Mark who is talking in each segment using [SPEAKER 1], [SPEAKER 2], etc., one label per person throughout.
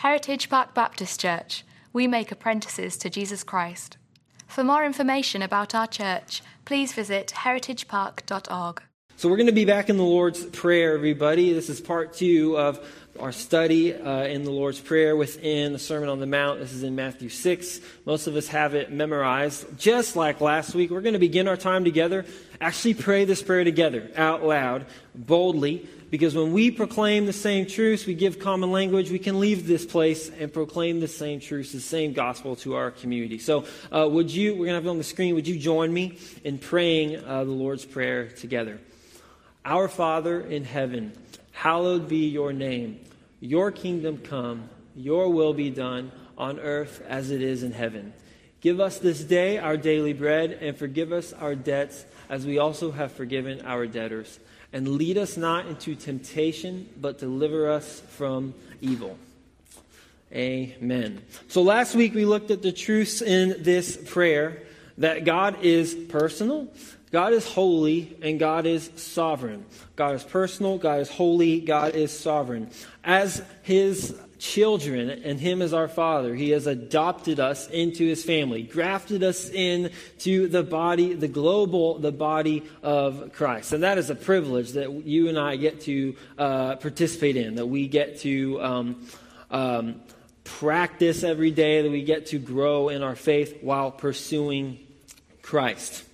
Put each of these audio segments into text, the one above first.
[SPEAKER 1] Heritage Park Baptist Church. We make apprentices to Jesus Christ. For more information about our church, please visit heritagepark.org.
[SPEAKER 2] So, we're going to be back in the Lord's Prayer, everybody. This is part two of our study uh, in the Lord's Prayer within the Sermon on the Mount. This is in Matthew 6. Most of us have it memorized. Just like last week, we're going to begin our time together. Actually, pray this prayer together out loud, boldly, because when we proclaim the same truths, we give common language, we can leave this place and proclaim the same truths, the same gospel to our community. So, uh, would you, we're going to have it on the screen, would you join me in praying uh, the Lord's Prayer together? Our Father in heaven, hallowed be your name. Your kingdom come, your will be done on earth as it is in heaven. Give us this day our daily bread and forgive us our debts as we also have forgiven our debtors. And lead us not into temptation, but deliver us from evil. Amen. So last week we looked at the truths in this prayer that God is personal, God is holy, and God is sovereign. God is personal, God is holy, God is sovereign. As His children and Him as our Father, He has adopted us into His family, grafted us into the body, the global, the body of Christ. And that is a privilege that you and I get to uh, participate in, that we get to um, um, practice every day, that we get to grow in our faith while pursuing Christ.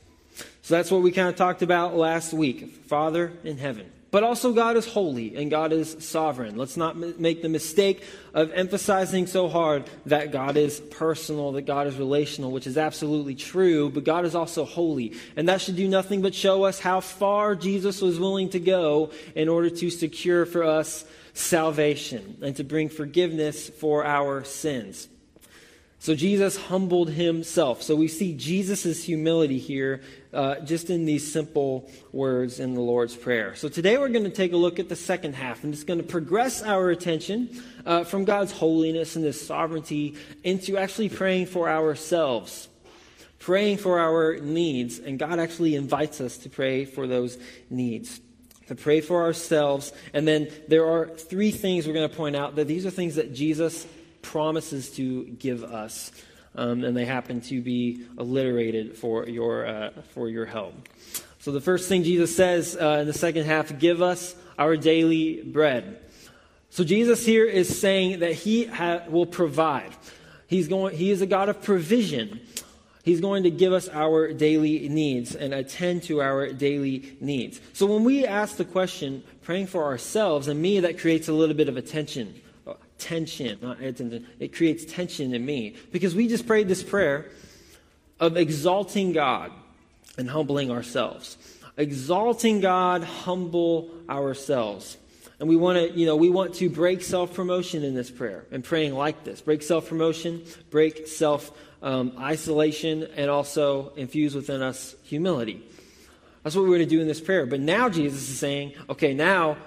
[SPEAKER 2] So that's what we kind of talked about last week Father in heaven. But also, God is holy and God is sovereign. Let's not m- make the mistake of emphasizing so hard that God is personal, that God is relational, which is absolutely true, but God is also holy. And that should do nothing but show us how far Jesus was willing to go in order to secure for us salvation and to bring forgiveness for our sins. So Jesus humbled himself. So we see Jesus' humility here uh, just in these simple words in the Lord's Prayer. So today we're going to take a look at the second half, and it's going to progress our attention uh, from God's holiness and His sovereignty into actually praying for ourselves, praying for our needs. And God actually invites us to pray for those needs to pray for ourselves. And then there are three things we're going to point out that these are things that Jesus promises to give us. Um, and they happen to be alliterated for your, uh, for your help. So the first thing Jesus says uh, in the second half give us our daily bread. So Jesus here is saying that he ha- will provide. He's going, he is a God of provision. He's going to give us our daily needs and attend to our daily needs. So when we ask the question, praying for ourselves, and me, that creates a little bit of a tension tension. It creates tension in me because we just prayed this prayer of exalting God and humbling ourselves. Exalting God, humble ourselves. And we want to, you know, we want to break self promotion in this prayer and praying like this. Break self promotion, break self um, isolation, and also infuse within us humility. That's what we're going to do in this prayer. But now Jesus is saying, okay, now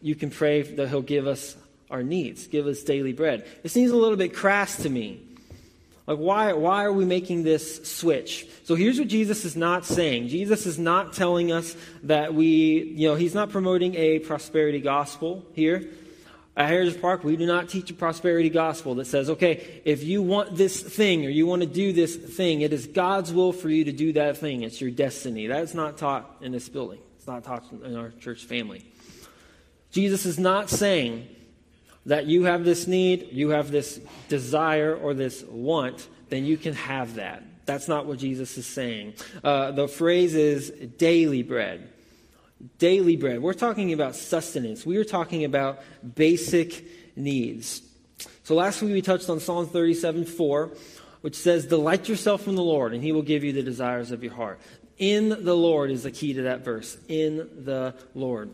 [SPEAKER 2] you can pray that He'll give us our needs, give us daily bread. It seems a little bit crass to me. Like, why, why are we making this switch? So here's what Jesus is not saying. Jesus is not telling us that we, you know, he's not promoting a prosperity gospel here. At Heritage Park, we do not teach a prosperity gospel that says, okay, if you want this thing or you want to do this thing, it is God's will for you to do that thing. It's your destiny. That is not taught in this building. It's not taught in our church family. Jesus is not saying that you have this need, you have this desire or this want, then you can have that. That's not what Jesus is saying. Uh, the phrase is daily bread. Daily bread. We're talking about sustenance. We are talking about basic needs. So last week we touched on Psalm 37 4, which says, Delight yourself in the Lord, and he will give you the desires of your heart. In the Lord is the key to that verse. In the Lord.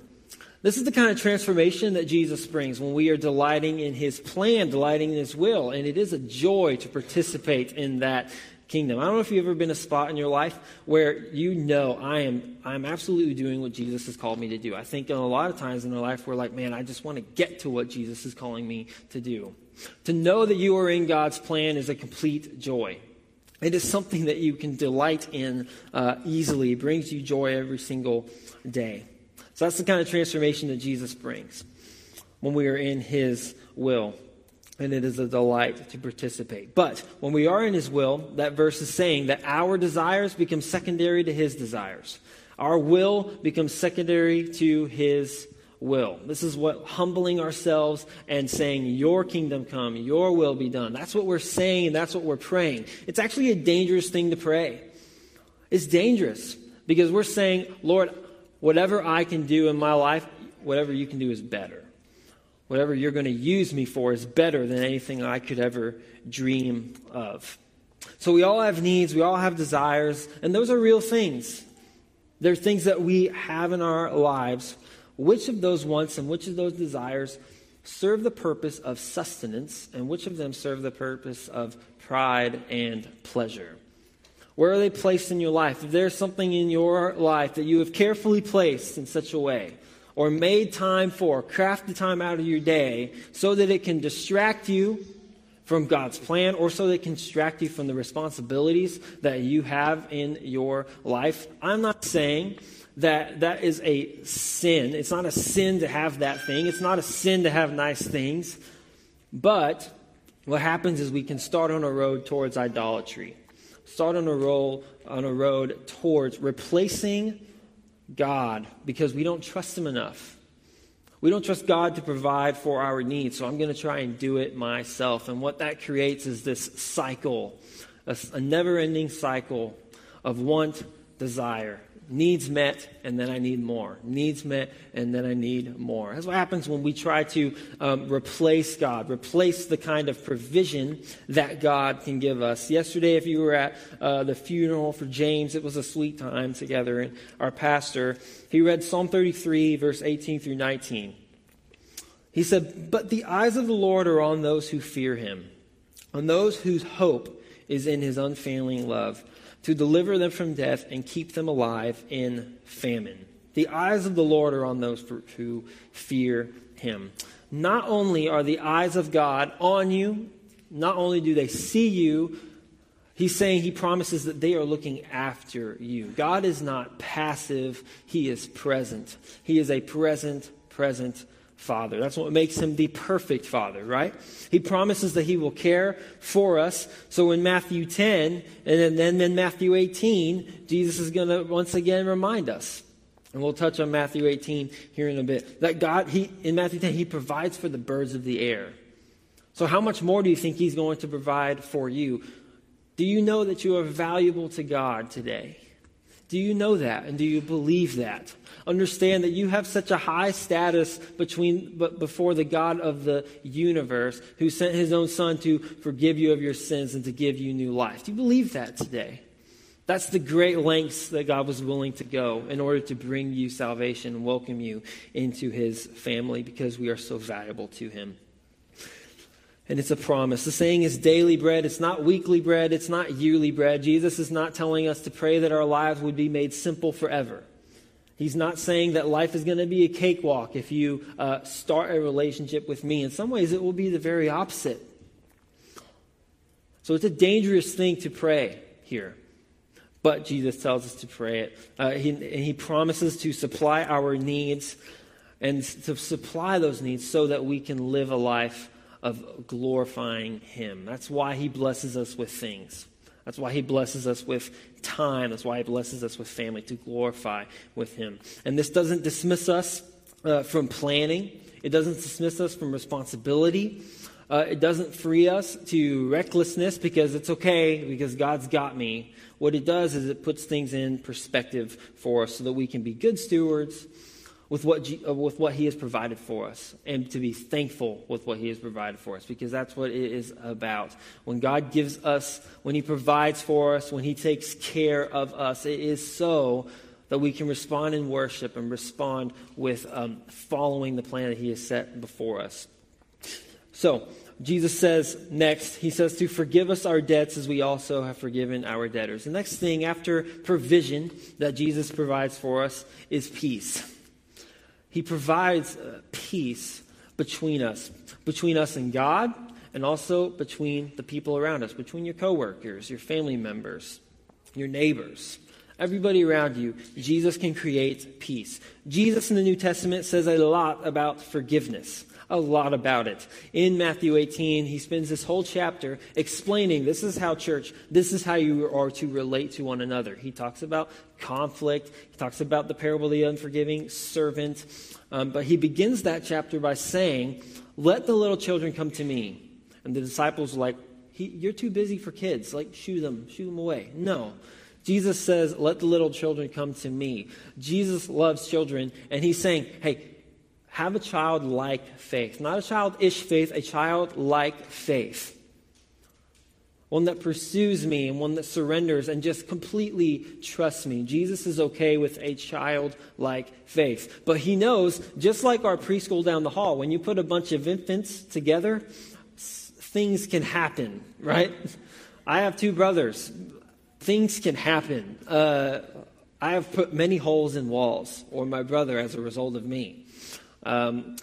[SPEAKER 2] This is the kind of transformation that Jesus brings when we are delighting in his plan, delighting in his will. And it is a joy to participate in that kingdom. I don't know if you've ever been a spot in your life where you know I am I'm absolutely doing what Jesus has called me to do. I think a lot of times in our life we're like, man, I just want to get to what Jesus is calling me to do. To know that you are in God's plan is a complete joy. It is something that you can delight in uh, easily. It brings you joy every single day. So that's the kind of transformation that Jesus brings when we are in his will. and it is a delight to participate. But when we are in His will, that verse is saying that our desires become secondary to His desires. Our will becomes secondary to His will. This is what humbling ourselves and saying, Your kingdom come, Your will be done. That's what we're saying, that's what we're praying. It's actually a dangerous thing to pray. It's dangerous because we're saying, Lord, whatever I can do in my life, whatever you can do is better. Whatever you're going to use me for is better than anything I could ever dream of. So we all have needs, we all have desires, and those are real things. They're things that we have in our lives. Which of those wants and which of those desires serve the purpose of sustenance, and which of them serve the purpose of pride and pleasure? Where are they placed in your life? If there's something in your life that you have carefully placed in such a way, or made time for, crafted time out of your day so that it can distract you from God's plan or so that it can distract you from the responsibilities that you have in your life. I'm not saying that that is a sin. It's not a sin to have that thing. It's not a sin to have nice things. But what happens is we can start on a road towards idolatry. Start on a road on a road towards replacing God because we don't trust Him enough. We don't trust God to provide for our needs, so I'm going to try and do it myself. And what that creates is this cycle, a, a never ending cycle of want, desire, needs met, and then I need more. Needs met, and then I need more. That's what happens when we try to um, replace God, replace the kind of provision that God can give us. Yesterday, if you were at uh, the funeral for James, it was a sweet time together. And our pastor, he read Psalm 33, verse 18 through 19. He said, But the eyes of the Lord are on those who fear him, on those whose hope is in his unfailing love to deliver them from death and keep them alive in famine. The eyes of the Lord are on those who fear him. Not only are the eyes of God on you, not only do they see you, he's saying he promises that they are looking after you. God is not passive, he is present. He is a present, present Father. That's what makes him the perfect Father, right? He promises that he will care for us. So in Matthew 10 and then in Matthew 18, Jesus is going to once again remind us. And we'll touch on Matthew 18 here in a bit. That God, he, in Matthew 10, he provides for the birds of the air. So how much more do you think he's going to provide for you? Do you know that you are valuable to God today? Do you know that and do you believe that? Understand that you have such a high status between, but before the God of the universe who sent his own son to forgive you of your sins and to give you new life. Do you believe that today? That's the great lengths that God was willing to go in order to bring you salvation and welcome you into his family because we are so valuable to him and it's a promise. The saying is daily bread. It's not weekly bread. It's not yearly bread. Jesus is not telling us to pray that our lives would be made simple forever. He's not saying that life is going to be a cakewalk if you uh, start a relationship with me. In some ways, it will be the very opposite. So it's a dangerous thing to pray here. But Jesus tells us to pray it. Uh, he, and he promises to supply our needs and to supply those needs so that we can live a life of glorifying Him. That's why He blesses us with things. That's why He blesses us with time. That's why He blesses us with family to glorify with Him. And this doesn't dismiss us uh, from planning, it doesn't dismiss us from responsibility. Uh, it doesn't free us to recklessness because it's okay because God's got me. What it does is it puts things in perspective for us so that we can be good stewards with what, uh, with what He has provided for us and to be thankful with what He has provided for us because that's what it is about. When God gives us, when He provides for us, when He takes care of us, it is so that we can respond in worship and respond with um, following the plan that He has set before us. So, Jesus says next, he says to forgive us our debts as we also have forgiven our debtors. The next thing after provision that Jesus provides for us is peace. He provides uh, peace between us, between us and God, and also between the people around us, between your coworkers, your family members, your neighbors, everybody around you. Jesus can create peace. Jesus in the New Testament says a lot about forgiveness, a lot about it. In Matthew 18, he spends this whole chapter explaining this is how church, this is how you are to relate to one another. He talks about conflict, he talks about the parable of the unforgiving servant, um, but he begins that chapter by saying, Let the little children come to me. And the disciples are like, You're too busy for kids. Like, shoo them, shoo them away. No. Jesus says, Let the little children come to me. Jesus loves children, and he's saying, Hey, have a childlike faith. Not a childish faith, a childlike faith. One that pursues me and one that surrenders and just completely trusts me. Jesus is okay with a childlike faith. But he knows, just like our preschool down the hall, when you put a bunch of infants together, things can happen, right? I have two brothers. Things can happen. Uh, I have put many holes in walls, or my brother as a result of me. Um,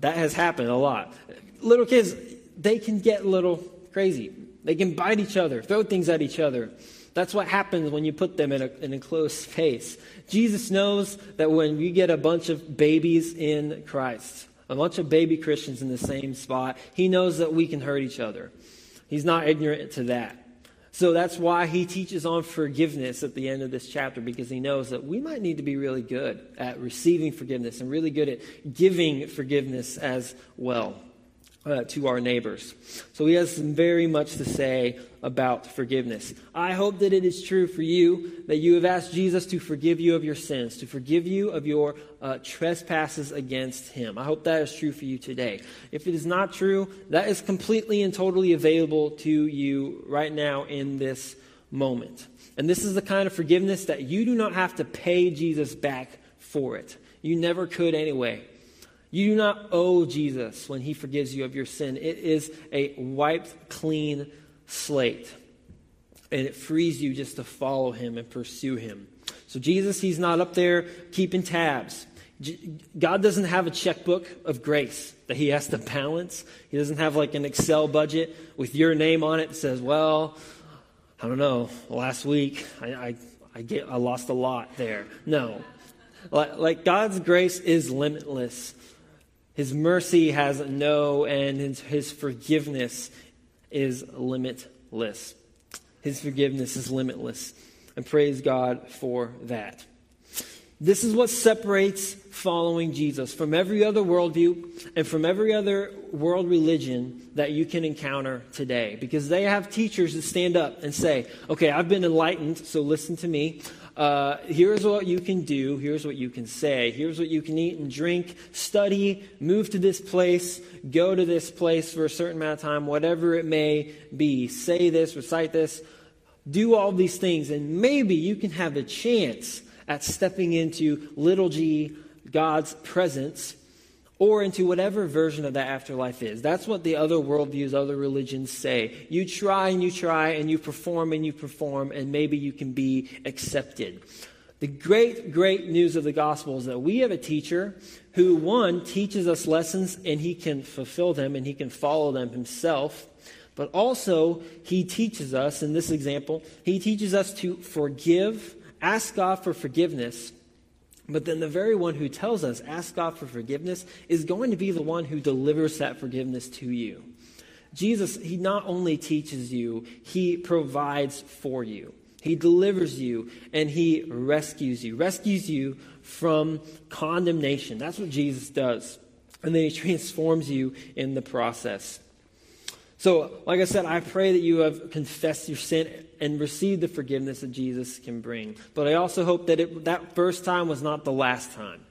[SPEAKER 2] that has happened a lot. Little kids, they can get a little crazy. They can bite each other, throw things at each other. That's what happens when you put them in a, in a closed space. Jesus knows that when you get a bunch of babies in Christ, a bunch of baby Christians in the same spot, he knows that we can hurt each other. He's not ignorant to that. So that's why he teaches on forgiveness at the end of this chapter, because he knows that we might need to be really good at receiving forgiveness and really good at giving forgiveness as well uh, to our neighbors. So he has very much to say about forgiveness. I hope that it is true for you that you have asked Jesus to forgive you of your sins, to forgive you of your uh, trespasses against him. I hope that is true for you today. If it is not true, that is completely and totally available to you right now in this moment. And this is the kind of forgiveness that you do not have to pay Jesus back for it. You never could anyway. You do not owe Jesus when he forgives you of your sin. It is a wiped clean slate. And it frees you just to follow him and pursue him. So Jesus, he's not up there keeping tabs. God doesn't have a checkbook of grace that he has to balance. He doesn't have like an Excel budget with your name on it that says, well, I don't know, last week I, I, I, get, I lost a lot there. No. Like, like God's grace is limitless. His mercy has no end, and his forgiveness is limitless. His forgiveness is limitless. And praise God for that. This is what separates following Jesus from every other worldview and from every other world religion that you can encounter today. Because they have teachers that stand up and say, okay, I've been enlightened, so listen to me. Uh, here's what you can do. Here's what you can say. Here's what you can eat and drink, study, move to this place, go to this place for a certain amount of time, whatever it may be. Say this, recite this, do all these things, and maybe you can have a chance at stepping into little g, God's presence or into whatever version of that afterlife is. That's what the other worldviews, other religions say. You try and you try and you perform and you perform, and maybe you can be accepted. The great, great news of the gospel is that we have a teacher who, one, teaches us lessons and he can fulfill them and he can follow them himself. But also, he teaches us, in this example, he teaches us to forgive, ask God for forgiveness, but then the very one who tells us, ask God for forgiveness, is going to be the one who delivers that forgiveness to you. Jesus, he not only teaches you, he provides for you. He delivers you and he rescues you, rescues you from condemnation. That's what Jesus does. And then he transforms you in the process. So, like I said, I pray that you have confessed your sin and received the forgiveness that Jesus can bring. But I also hope that it, that first time was not the last time.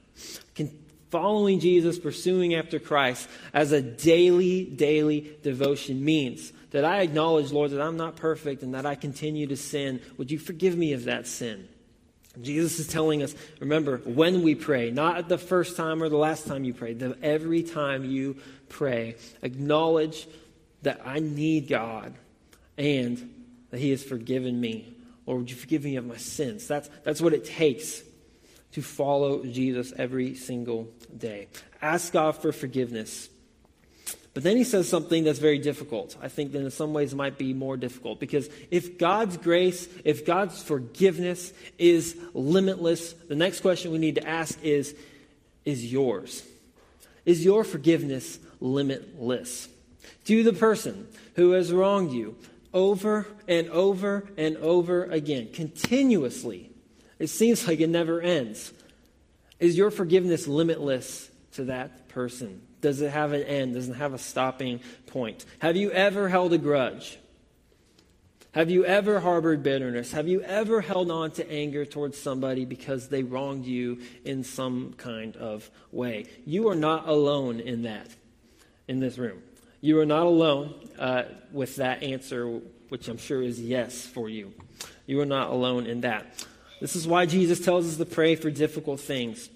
[SPEAKER 2] Can, following Jesus, pursuing after Christ as a daily, daily devotion means that I acknowledge, Lord, that I'm not perfect and that I continue to sin. Would you forgive me of that sin? Jesus is telling us, remember, when we pray, not the first time or the last time you pray, every time you pray, acknowledge that I need God and that He has forgiven me. Lord, would you forgive me of my sins? That's, that's what it takes to follow Jesus every single day. Ask God for forgiveness. But then he says something that's very difficult. I think that in some ways might be more difficult because if God's grace, if God's forgiveness is limitless, the next question we need to ask is Is yours? Is your forgiveness limitless. To the person who has wronged you over and over and over again, continuously, it seems like it never ends. Is your forgiveness limitless to that person? Does it have an end? Does it have a stopping point? Have you ever held a grudge? Have you ever harbored bitterness? Have you ever held on to anger towards somebody because they wronged you in some kind of way? You are not alone in that, in this room. You are not alone uh, with that answer, which I'm sure is yes for you. You are not alone in that. This is why Jesus tells us to pray for difficult things.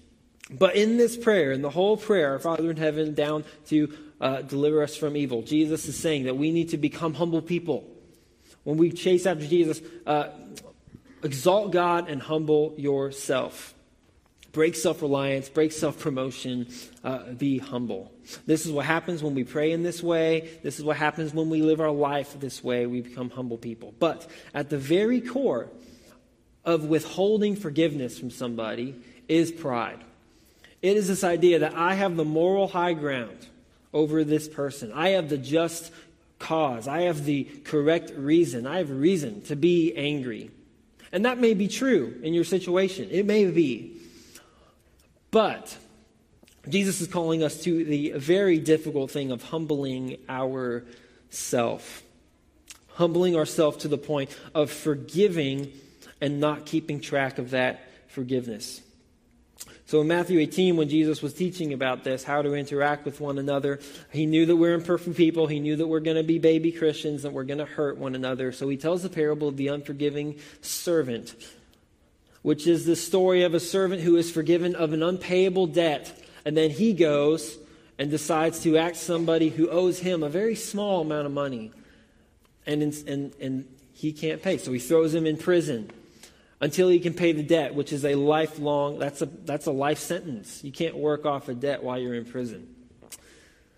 [SPEAKER 2] But in this prayer, in the whole prayer, our Father in heaven, down to uh, deliver us from evil, Jesus is saying that we need to become humble people when we chase after Jesus, uh, exalt God and humble yourself. Break self reliance, break self promotion, uh, be humble. This is what happens when we pray in this way. This is what happens when we live our life this way. We become humble people. But at the very core of withholding forgiveness from somebody is pride. It is this idea that I have the moral high ground over this person. I have the just cause. I have the correct reason. I have reason to be angry. And that may be true in your situation. It may be. But Jesus is calling us to the very difficult thing of humbling ourself. Humbling ourselves to the point of forgiving and not keeping track of that forgiveness. So in Matthew 18, when Jesus was teaching about this, how to interact with one another, he knew that we're imperfect people. He knew that we're going to be baby Christians, that we're going to hurt one another. So he tells the parable of the unforgiving servant, which is the story of a servant who is forgiven of an unpayable debt. And then he goes and decides to act somebody who owes him a very small amount of money. And, and, and he can't pay. So he throws him in prison until he can pay the debt, which is a lifelong, that's a, that's a life sentence. You can't work off a debt while you're in prison.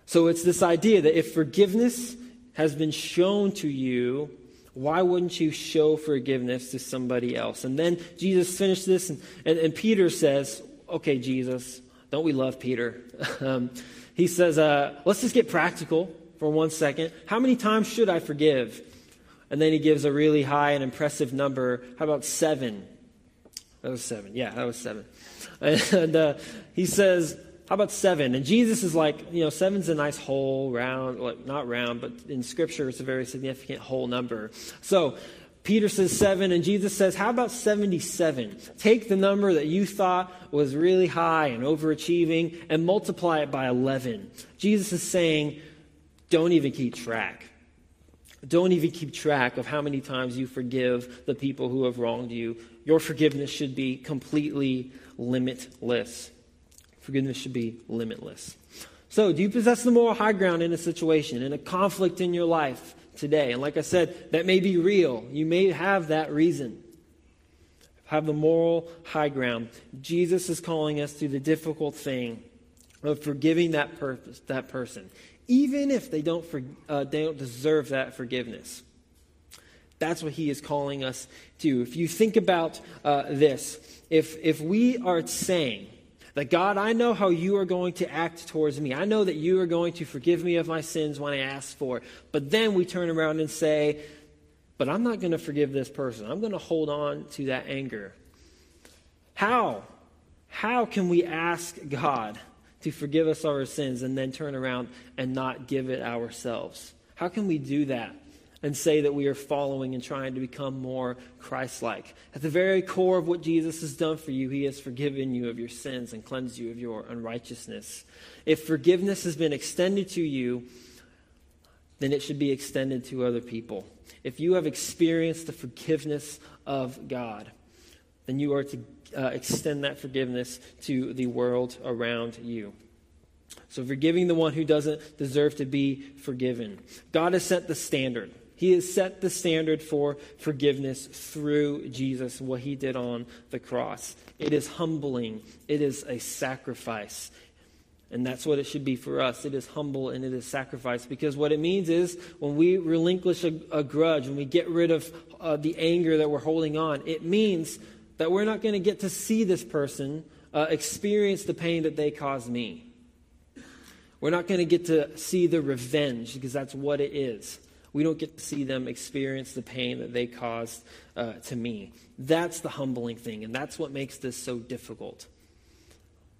[SPEAKER 2] So it's this idea that if forgiveness has been shown to you, why wouldn't you show forgiveness to somebody else? And then Jesus finished this, and, and, and Peter says, Okay, Jesus, don't we love Peter? um, he says, uh, Let's just get practical for one second. How many times should I forgive? And then he gives a really high and impressive number. How about seven? That was seven. Yeah, that was seven. And uh, he says, How about seven? And Jesus is like, you know, seven's a nice whole, round, not round, but in Scripture it's a very significant whole number. So Peter says seven, and Jesus says, How about 77? Take the number that you thought was really high and overachieving and multiply it by 11. Jesus is saying, Don't even keep track. Don't even keep track of how many times you forgive the people who have wronged you. Your forgiveness should be completely limitless. Forgiveness should be limitless. So, do you possess the moral high ground in a situation, in a conflict in your life today? And like I said, that may be real. You may have that reason. Have the moral high ground. Jesus is calling us to the difficult thing of forgiving that, purpose, that person even if they don't, for, uh, they don't deserve that forgiveness. That's what he is calling us to. If you think about uh, this, if, if we are saying that, God, I know how you are going to act towards me, I know that you are going to forgive me of my sins when I ask for it, but then we turn around and say, but I'm not going to forgive this person. I'm going to hold on to that anger. How? How can we ask God to forgive us our sins and then turn around and not give it ourselves? How can we do that and say that we are following and trying to become more Christ like? At the very core of what Jesus has done for you, he has forgiven you of your sins and cleansed you of your unrighteousness. If forgiveness has been extended to you, then it should be extended to other people. If you have experienced the forgiveness of God, then you are to uh, extend that forgiveness to the world around you. So, forgiving the one who doesn't deserve to be forgiven. God has set the standard. He has set the standard for forgiveness through Jesus, what he did on the cross. It is humbling, it is a sacrifice. And that's what it should be for us. It is humble and it is sacrifice. Because what it means is when we relinquish a, a grudge, when we get rid of uh, the anger that we're holding on, it means that we're not going to get to see this person uh, experience the pain that they caused me. We're not going to get to see the revenge because that's what it is. We don't get to see them experience the pain that they caused uh, to me. That's the humbling thing, and that's what makes this so difficult.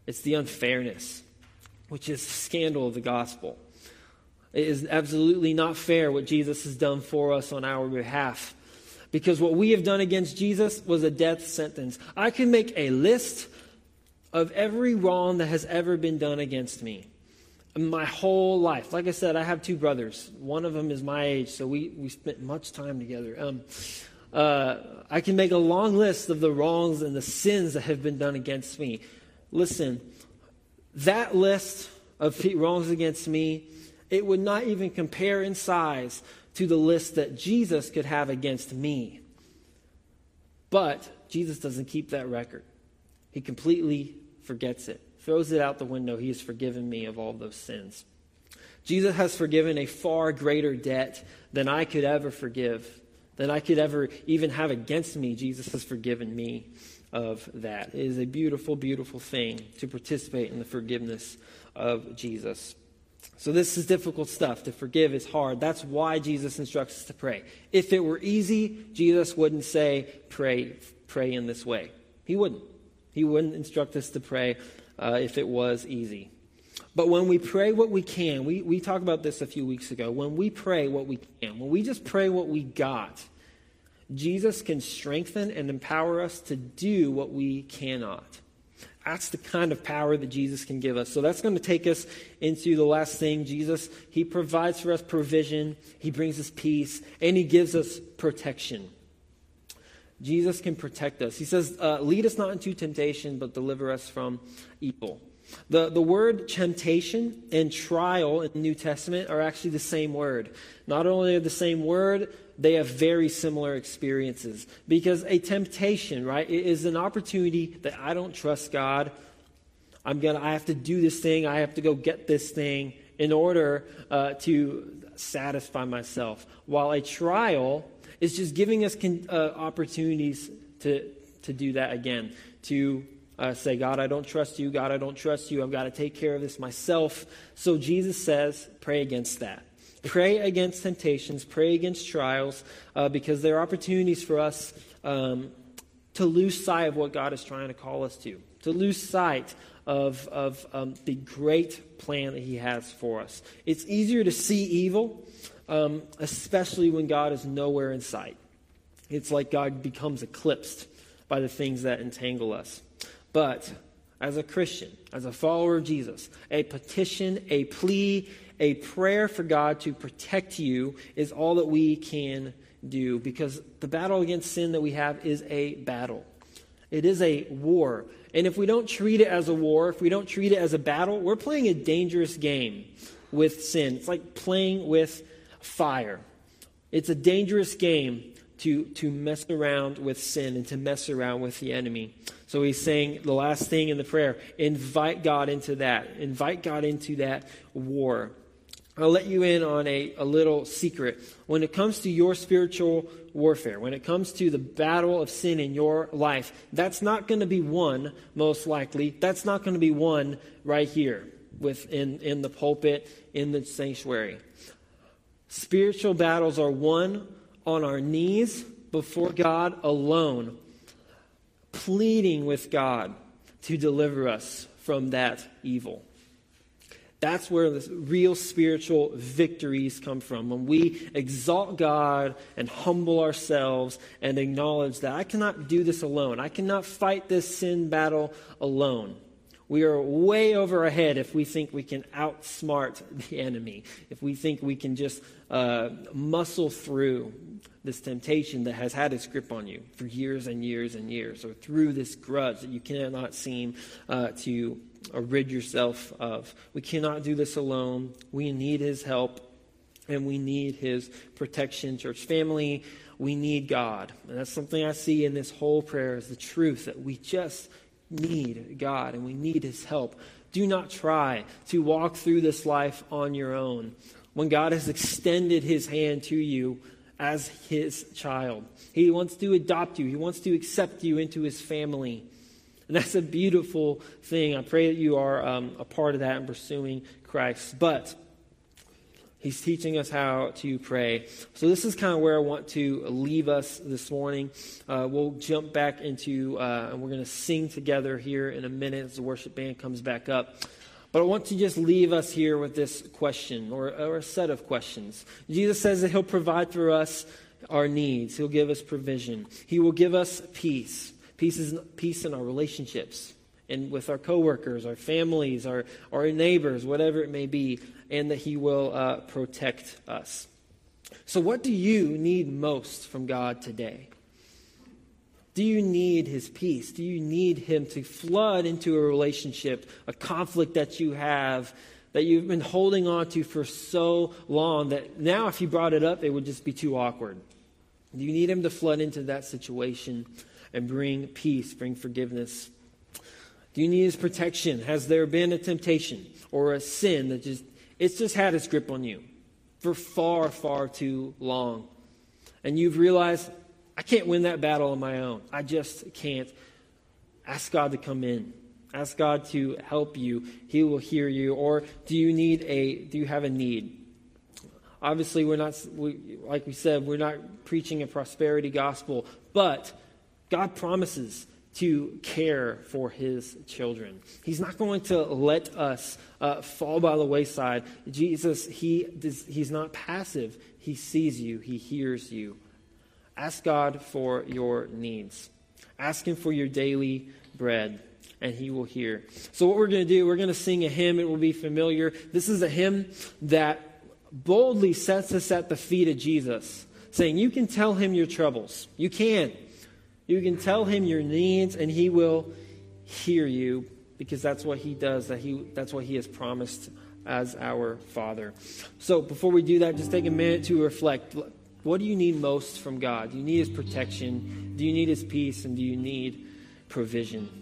[SPEAKER 2] It's the unfairness, which is the scandal of the gospel. It is absolutely not fair what Jesus has done for us on our behalf. Because what we have done against Jesus was a death sentence. I can make a list of every wrong that has ever been done against me my whole life. Like I said, I have two brothers. One of them is my age, so we, we spent much time together. Um, uh, I can make a long list of the wrongs and the sins that have been done against me. Listen, that list of wrongs against me, it would not even compare in size to the list that Jesus could have against me. But Jesus doesn't keep that record, he completely forgets it throws it out the window. He has forgiven me of all those sins. Jesus has forgiven a far greater debt than I could ever forgive, than I could ever even have against me. Jesus has forgiven me of that. It is a beautiful, beautiful thing to participate in the forgiveness of Jesus. So, this is difficult stuff. To forgive is hard. That's why Jesus instructs us to pray. If it were easy, Jesus wouldn't say, pray, pray in this way. He wouldn't. He wouldn't instruct us to pray uh, if it was easy. But when we pray what we can, we, we talked about this a few weeks ago. When we pray what we can, when we just pray what we got, Jesus can strengthen and empower us to do what we cannot. That's the kind of power that Jesus can give us. So that's going to take us into the last thing. Jesus, He provides for us provision, He brings us peace, and He gives us protection. Jesus can protect us. He says, uh, Lead us not into temptation, but deliver us from evil. The, the word temptation and trial in the New Testament are actually the same word. Not only are the same word, they have very similar experiences. Because a temptation, right, is an opportunity that I don't trust God. I'm gonna, I have to do this thing. I have to go get this thing in order uh, to satisfy myself. While a trial is just giving us con- uh, opportunities to, to do that again, to uh, say, God, I don't trust you. God, I don't trust you. I've got to take care of this myself. So Jesus says, pray against that. Pray against temptations, pray against trials, uh, because there are opportunities for us um, to lose sight of what God is trying to call us to, to lose sight of, of um, the great plan that He has for us. It's easier to see evil um, especially when God is nowhere in sight. It's like God becomes eclipsed by the things that entangle us. But as a Christian, as a follower of Jesus, a petition, a plea, a prayer for God to protect you is all that we can do because the battle against sin that we have is a battle. It is a war. And if we don't treat it as a war, if we don't treat it as a battle, we're playing a dangerous game with sin. It's like playing with fire. It's a dangerous game to, to mess around with sin and to mess around with the enemy. So he's saying the last thing in the prayer invite God into that. Invite God into that war. I'll let you in on a, a little secret. When it comes to your spiritual warfare, when it comes to the battle of sin in your life, that's not going to be won, most likely. That's not going to be won right here within in the pulpit, in the sanctuary. Spiritual battles are won on our knees before God alone, pleading with God to deliver us from that evil. That's where the real spiritual victories come from. When we exalt God and humble ourselves and acknowledge that I cannot do this alone. I cannot fight this sin battle alone. We are way over ahead if we think we can outsmart the enemy, if we think we can just uh, muscle through this temptation that has had its grip on you for years and years and years, or through this grudge that you cannot seem uh, to rid yourself of. We cannot do this alone. We need His help, and we need His protection. Church family, we need God. And that's something I see in this whole prayer is the truth that we just need God and we need His help. Do not try to walk through this life on your own when God has extended His hand to you as His child. He wants to adopt you, He wants to accept you into His family. And that's a beautiful thing. I pray that you are um, a part of that and pursuing Christ. But He's teaching us how to pray. So, this is kind of where I want to leave us this morning. Uh, we'll jump back into, uh, and we're going to sing together here in a minute as the worship band comes back up. But I want to just leave us here with this question or, or a set of questions. Jesus says that He'll provide for us our needs, He'll give us provision, He will give us peace. Peace, is, peace in our relationships and with our coworkers, our families, our, our neighbors, whatever it may be and that He will uh, protect us. So, what do you need most from God today? Do you need His peace? Do you need Him to flood into a relationship, a conflict that you have? That you've been holding on to for so long that now, if you brought it up, it would just be too awkward. Do you need Him to flood into that situation and bring peace, bring forgiveness? Do you need His protection? Has there been a temptation or a sin that just it's just had its grip on you for far, far too long. And you've realized, I can't win that battle on my own. I just can't. Ask God to come in. Ask God to help you. He will hear you. Or do you need a, do you have a need? Obviously, we're not, we, like we said, we're not preaching a prosperity gospel, but God promises to care for his children. He's not going to let us uh, fall by the wayside. Jesus, he does, he's not passive. He sees you, he hears you. Ask God for your needs. Ask him for your daily bread, and he will hear. So, what we're going to do, we're going to sing a hymn. It will be familiar. This is a hymn that boldly sets us at the feet of Jesus, saying, You can tell him your troubles. You can. You can tell him your needs, and he will hear you because that's what he does, that he, that's what he has promised as our Father. So before we do that, just take a minute to reflect. What do you need most from God? Do you need his protection? Do you need his peace? And do you need provision?